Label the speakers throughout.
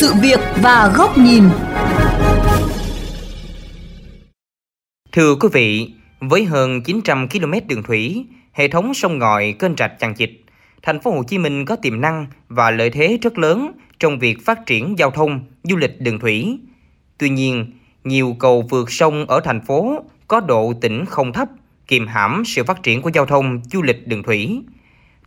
Speaker 1: sự việc và góc nhìn.
Speaker 2: Thưa quý vị, với hơn 900 km đường thủy, hệ thống sông ngòi, kênh rạch chằng chịt, thành phố Hồ Chí Minh có tiềm năng và lợi thế rất lớn trong việc phát triển giao thông, du lịch đường thủy. Tuy nhiên, nhiều cầu vượt sông ở thành phố có độ tỉnh không thấp, kiềm hãm sự phát triển của giao thông du lịch đường thủy.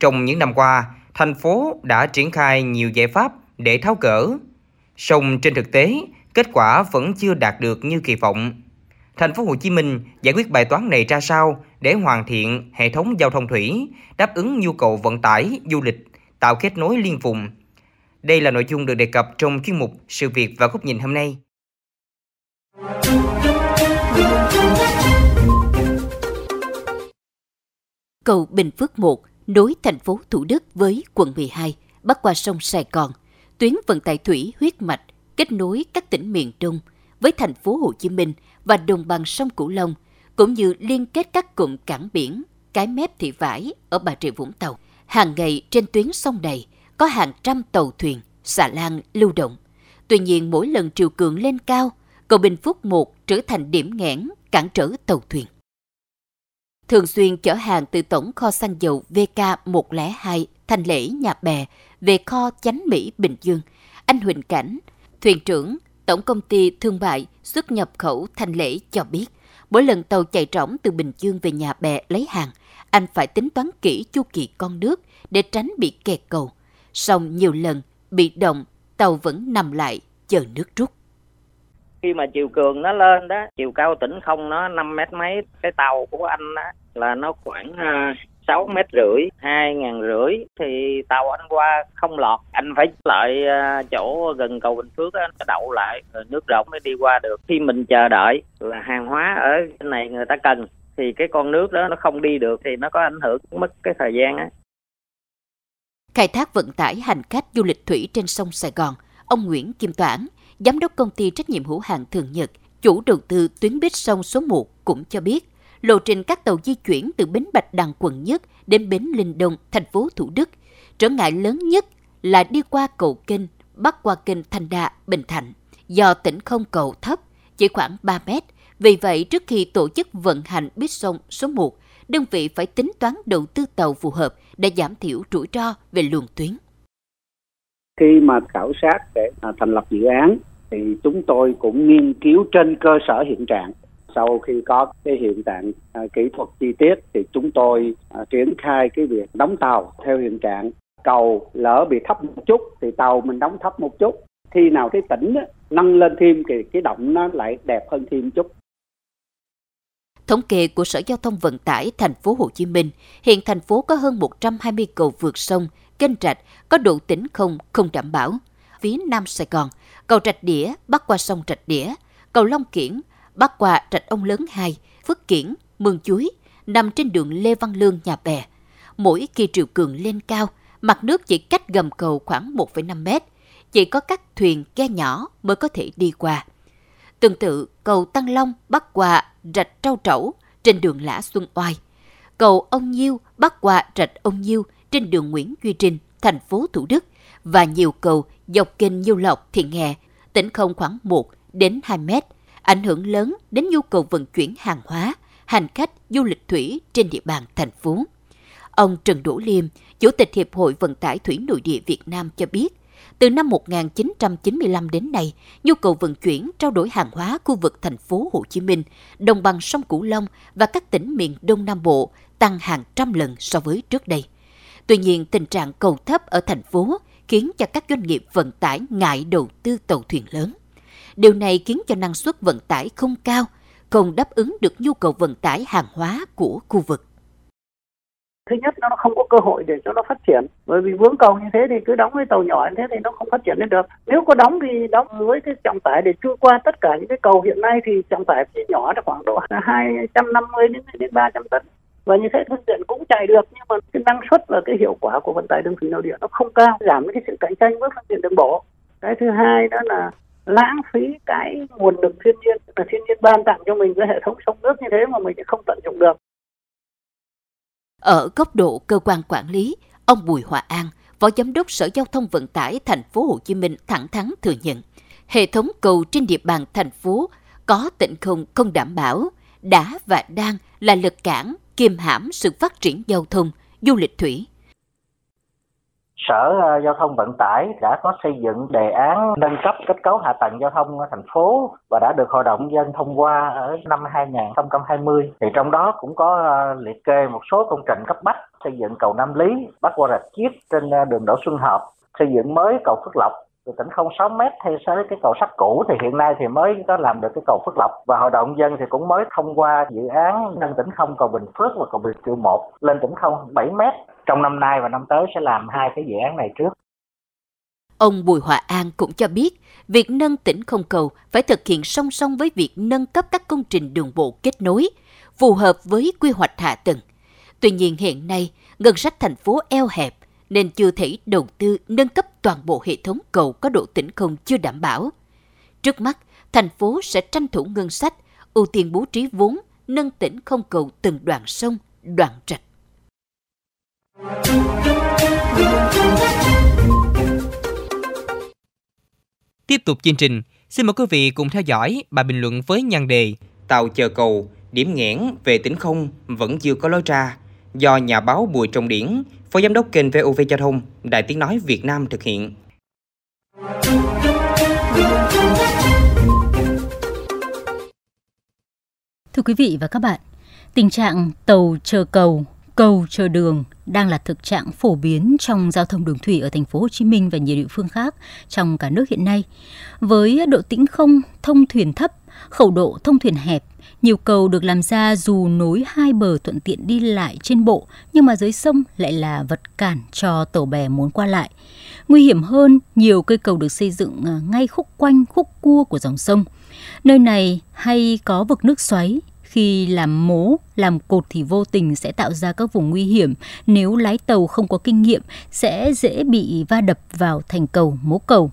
Speaker 2: Trong những năm qua, thành phố đã triển khai nhiều giải pháp để tháo gỡ. Song trên thực tế, kết quả vẫn chưa đạt được như kỳ vọng. Thành phố Hồ Chí Minh giải quyết bài toán này ra sao để hoàn thiện hệ thống giao thông thủy, đáp ứng nhu cầu vận tải, du lịch, tạo kết nối liên vùng. Đây là nội dung được đề cập trong chuyên mục Sự việc và góc nhìn hôm nay.
Speaker 3: Cầu Bình Phước 1 nối thành phố Thủ Đức với quận 12, bắc qua sông Sài Gòn, tuyến vận tải thủy huyết mạch kết nối các tỉnh miền Đông với thành phố Hồ Chí Minh và đồng bằng sông Cửu Long, cũng như liên kết các cụm cảng biển, cái mép thị vải ở Bà Rịa Vũng Tàu. Hàng ngày trên tuyến sông này có hàng trăm tàu thuyền, xà lan lưu động. Tuy nhiên mỗi lần triều cường lên cao, cầu Bình Phước 1 trở thành điểm nghẽn cản trở tàu thuyền thường xuyên chở hàng từ tổng kho xăng dầu VK102 thành Lễ Nhà Bè về kho Chánh Mỹ Bình Dương. Anh Huỳnh Cảnh, thuyền trưởng Tổng công ty Thương mại xuất nhập khẩu Thanh Lễ cho biết, mỗi lần tàu chạy rỗng từ Bình Dương về Nhà Bè lấy hàng, anh phải tính toán kỹ chu kỳ con nước để tránh bị kẹt cầu. Song nhiều lần bị động, tàu vẫn nằm lại chờ nước rút
Speaker 4: khi mà chiều cường nó lên đó chiều cao tỉnh không nó năm mét mấy cái tàu của anh đó là nó khoảng à, sáu mét rưỡi hai ngàn rưỡi thì tàu anh qua không lọt. Anh phải lại à, chỗ gần cầu bình phước anh đậu lại rồi nước rộng mới đi qua được. Khi mình chờ đợi là hàng hóa ở trên này người ta cần thì cái con nước đó nó không đi được thì nó có ảnh hưởng mất cái thời gian á.
Speaker 3: Khai thác vận tải hành khách du lịch thủy trên sông Sài Gòn ông Nguyễn Kim Toản Giám đốc công ty trách nhiệm hữu hạn Thường Nhật, chủ đầu tư tuyến buýt sông số 1 cũng cho biết, lộ trình các tàu di chuyển từ bến Bạch Đằng quận Nhất đến bến Linh Đông, thành phố Thủ Đức. Trở ngại lớn nhất là đi qua cầu kênh, bắc qua kênh Thanh Đa, Bình Thạnh. Do tỉnh không cầu thấp, chỉ khoảng 3 mét, vì vậy trước khi tổ chức vận hành buýt sông số 1, đơn vị phải tính toán đầu tư tàu phù hợp để giảm thiểu rủi ro về luồng tuyến.
Speaker 5: Khi mà khảo sát để à, thành lập dự án thì chúng tôi cũng nghiên cứu trên cơ sở hiện trạng sau khi có cái hiện trạng à, kỹ thuật chi tiết thì chúng tôi à, triển khai cái việc đóng tàu theo hiện trạng. Cầu lỡ bị thấp một chút thì tàu mình đóng thấp một chút. Khi nào cái tỉnh á, nâng lên thêm thì cái động nó lại đẹp hơn thêm chút.
Speaker 3: Thống kê của Sở Giao thông Vận tải thành phố Hồ Chí Minh, hiện thành phố có hơn 120 cầu vượt sông, kênh rạch có độ tĩnh không không đảm bảo. Phía Nam Sài Gòn cầu Rạch Đĩa bắc qua sông Rạch Đĩa, cầu Long Kiển bắc qua Rạch Ông Lớn 2, Phước Kiển, Mương Chuối, nằm trên đường Lê Văn Lương nhà bè. Mỗi khi triều cường lên cao, mặt nước chỉ cách gầm cầu khoảng 1,5 mét, chỉ có các thuyền ghe nhỏ mới có thể đi qua. Tương tự, cầu Tăng Long bắc qua Rạch Trâu Trẩu trên đường Lã Xuân Oai, cầu Ông Nhiêu bắc qua Rạch Ông Nhiêu trên đường Nguyễn Duy Trinh, thành phố Thủ Đức và nhiều cầu dọc kênh Nhiêu Lộc, Thiện Nghè, tỉnh không khoảng 1 đến 2 mét, ảnh hưởng lớn đến nhu cầu vận chuyển hàng hóa, hành khách du lịch thủy trên địa bàn thành phố. Ông Trần Đỗ Liêm, Chủ tịch Hiệp hội Vận tải Thủy Nội địa Việt Nam cho biết, từ năm 1995 đến nay, nhu cầu vận chuyển trao đổi hàng hóa khu vực thành phố Hồ Chí Minh, đồng bằng sông Cửu Long và các tỉnh miền Đông Nam Bộ tăng hàng trăm lần so với trước đây. Tuy nhiên, tình trạng cầu thấp ở thành phố khiến cho các doanh nghiệp vận tải ngại đầu tư tàu thuyền lớn. Điều này khiến cho năng suất vận tải không cao, không đáp ứng được nhu cầu vận tải hàng hóa của khu vực.
Speaker 6: Thứ nhất nó không có cơ hội để cho nó phát triển, bởi vì vướng cầu như thế thì cứ đóng với tàu nhỏ như thế thì nó không phát triển lên được. Nếu có đóng thì đóng với cái trọng tải để chui qua tất cả những cái cầu hiện nay thì trọng tải chỉ nhỏ là khoảng độ 250 đến đến 300 tấn và như thế phương tiện cũng chạy được nhưng mà cái năng suất và cái hiệu quả của vận tải đường thủy nội địa nó không cao giảm cái sự cạnh tranh với phương tiện đường bộ cái thứ hai đó là lãng phí cái nguồn lực thiên nhiên là thiên nhiên ban tặng cho mình cái hệ thống sông nước như thế mà mình không tận dụng được
Speaker 3: ở góc độ cơ quan quản lý ông Bùi Hòa An Phó Giám đốc Sở Giao thông Vận tải Thành phố Hồ Chí Minh thẳng thắn thừa nhận, hệ thống cầu trên địa bàn thành phố có tịnh không không đảm bảo, đã và đang là lực cản kiềm hãm sự phát triển giao thông, du lịch thủy.
Speaker 6: Sở ờ, Giao thông Vận tải đã có xây dựng đề án nâng cấp kết cấu hạ tầng giao thông thành phố và đã được Hội đồng dân thông qua ở năm 2020. Thì trong đó cũng có ờ, liệt kê một số công trình cấp bách xây dựng cầu Nam Lý, bắc qua rạch Chiếc trên ờ, đường Đỗ Xuân Hợp, xây dựng mới cầu Phước Lộc từ tỉnh không 6 mét thay so với cái cầu sắt cũ thì hiện nay thì mới có làm được cái cầu Phước Lộc và hội đồng dân thì cũng mới thông qua dự án nâng tỉnh không cầu Bình Phước và cầu Bình Triệu 1 lên tỉnh không 7 mét trong năm nay và năm tới sẽ làm hai cái dự án này trước.
Speaker 3: Ông Bùi Hòa An cũng cho biết, việc nâng tỉnh không cầu phải thực hiện song song với việc nâng cấp các công trình đường bộ kết nối, phù hợp với quy hoạch hạ tầng. Tuy nhiên hiện nay, ngân sách thành phố eo hẹp nên chưa thể đầu tư nâng cấp toàn bộ hệ thống cầu có độ tĩnh không chưa đảm bảo. Trước mắt, thành phố sẽ tranh thủ ngân sách, ưu tiên bố trí vốn nâng tĩnh không cầu từng đoạn sông, đoạn rạch.
Speaker 2: Tiếp tục chương trình, xin mời quý vị cùng theo dõi bài bình luận với nhan đề Tàu chờ cầu, điểm nghẽn về tỉnh không vẫn chưa có lối ra do nhà báo Bùi Trọng Điển, Phó Giám đốc kênh VOV Giao thông, Đài Tiếng Nói Việt Nam thực hiện.
Speaker 7: Thưa quý vị và các bạn, tình trạng tàu chờ cầu, cầu chờ đường đang là thực trạng phổ biến trong giao thông đường thủy ở thành phố Hồ Chí Minh và nhiều địa phương khác trong cả nước hiện nay. Với độ tĩnh không thông thuyền thấp, khẩu độ thông thuyền hẹp, nhiều cầu được làm ra dù nối hai bờ thuận tiện đi lại trên bộ, nhưng mà dưới sông lại là vật cản cho tàu bè muốn qua lại. Nguy hiểm hơn, nhiều cây cầu được xây dựng à, ngay khúc quanh khúc cua của dòng sông. Nơi này hay có vực nước xoáy, khi làm mố, làm cột thì vô tình sẽ tạo ra các vùng nguy hiểm. Nếu lái tàu không có kinh nghiệm sẽ dễ bị va đập vào thành cầu, mố cầu.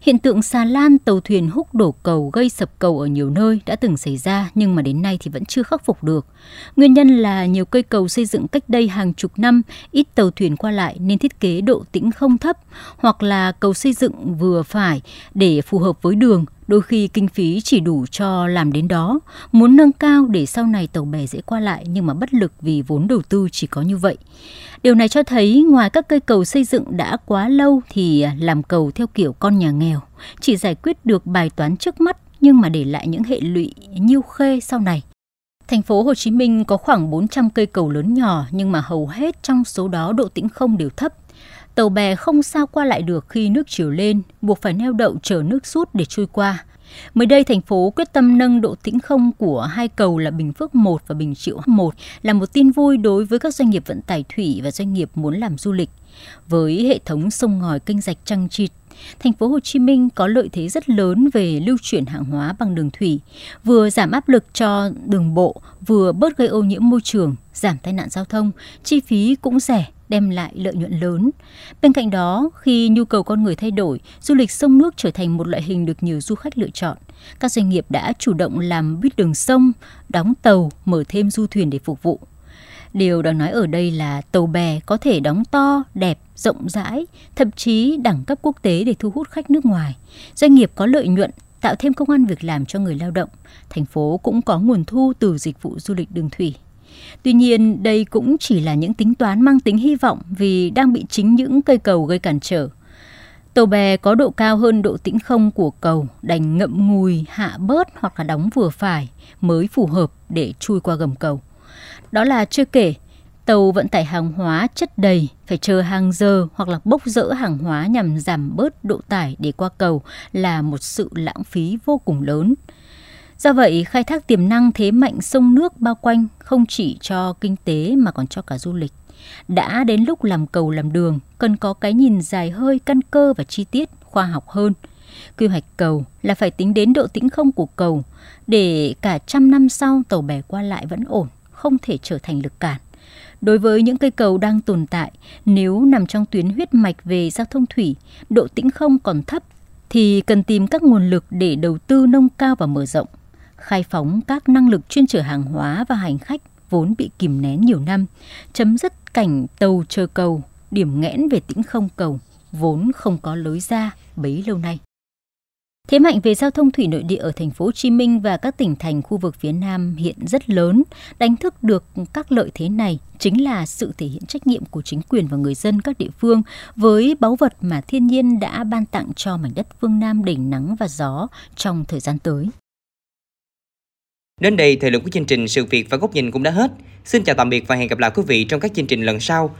Speaker 7: Hiện tượng xà lan tàu thuyền húc đổ cầu gây sập cầu ở nhiều nơi đã từng xảy ra nhưng mà đến nay thì vẫn chưa khắc phục được. Nguyên nhân là nhiều cây cầu xây dựng cách đây hàng chục năm, ít tàu thuyền qua lại nên thiết kế độ tĩnh không thấp hoặc là cầu xây dựng vừa phải để phù hợp với đường, đôi khi kinh phí chỉ đủ cho làm đến đó, muốn nâng cao để sau này tàu bè dễ qua lại nhưng mà bất lực vì vốn đầu tư chỉ có như vậy. Điều này cho thấy ngoài các cây cầu xây dựng đã quá lâu thì làm cầu theo kiểu con nhà nghèo, chỉ giải quyết được bài toán trước mắt nhưng mà để lại những hệ lụy nhiêu khê sau này. Thành phố Hồ Chí Minh có khoảng 400 cây cầu lớn nhỏ nhưng mà hầu hết trong số đó độ tĩnh không đều thấp. Tàu bè không sao qua lại được khi nước chiều lên, buộc phải neo đậu chờ nước rút để trôi qua. Mới đây, thành phố quyết tâm nâng độ tĩnh không của hai cầu là Bình Phước 1 và Bình Triệu 1 là một tin vui đối với các doanh nghiệp vận tải thủy và doanh nghiệp muốn làm du lịch. Với hệ thống sông ngòi kênh rạch trăng trịt, thành phố Hồ Chí Minh có lợi thế rất lớn về lưu chuyển hàng hóa bằng đường thủy, vừa giảm áp lực cho đường bộ, vừa bớt gây ô nhiễm môi trường, giảm tai nạn giao thông, chi phí cũng rẻ đem lại lợi nhuận lớn. Bên cạnh đó, khi nhu cầu con người thay đổi, du lịch sông nước trở thành một loại hình được nhiều du khách lựa chọn. Các doanh nghiệp đã chủ động làm buýt đường sông, đóng tàu, mở thêm du thuyền để phục vụ. Điều đáng nói ở đây là tàu bè có thể đóng to, đẹp, rộng rãi, thậm chí đẳng cấp quốc tế để thu hút khách nước ngoài. Doanh nghiệp có lợi nhuận, tạo thêm công an việc làm cho người lao động. Thành phố cũng có nguồn thu từ dịch vụ du lịch đường thủy. Tuy nhiên, đây cũng chỉ là những tính toán mang tính hy vọng vì đang bị chính những cây cầu gây cản trở. Tàu bè có độ cao hơn độ tĩnh không của cầu, đành ngậm ngùi, hạ bớt hoặc là đóng vừa phải mới phù hợp để chui qua gầm cầu. Đó là chưa kể, tàu vận tải hàng hóa chất đầy, phải chờ hàng giờ hoặc là bốc rỡ hàng hóa nhằm giảm bớt độ tải để qua cầu là một sự lãng phí vô cùng lớn. Do vậy, khai thác tiềm năng thế mạnh sông nước bao quanh không chỉ cho kinh tế mà còn cho cả du lịch. Đã đến lúc làm cầu làm đường, cần có cái nhìn dài hơi căn cơ và chi tiết, khoa học hơn. Quy hoạch cầu là phải tính đến độ tĩnh không của cầu, để cả trăm năm sau tàu bè qua lại vẫn ổn, không thể trở thành lực cản. Đối với những cây cầu đang tồn tại, nếu nằm trong tuyến huyết mạch về giao thông thủy, độ tĩnh không còn thấp, thì cần tìm các nguồn lực để đầu tư nâng cao và mở rộng khai phóng các năng lực chuyên chở hàng hóa và hành khách vốn bị kìm nén nhiều năm, chấm dứt cảnh tàu chờ cầu, điểm nghẽn về tĩnh không cầu, vốn không có lối ra bấy lâu nay. Thế mạnh về giao thông thủy nội địa ở thành phố Hồ Chí Minh và các tỉnh thành khu vực phía Nam hiện rất lớn. Đánh thức được các lợi thế này chính là sự thể hiện trách nhiệm của chính quyền và người dân các địa phương với báu vật mà thiên nhiên đã ban tặng cho mảnh đất phương Nam đầy nắng và gió trong thời gian tới.
Speaker 2: Đến đây, thời lượng của chương trình Sự việc và góc nhìn cũng đã hết. Xin chào tạm biệt và hẹn gặp lại quý vị trong các chương trình lần sau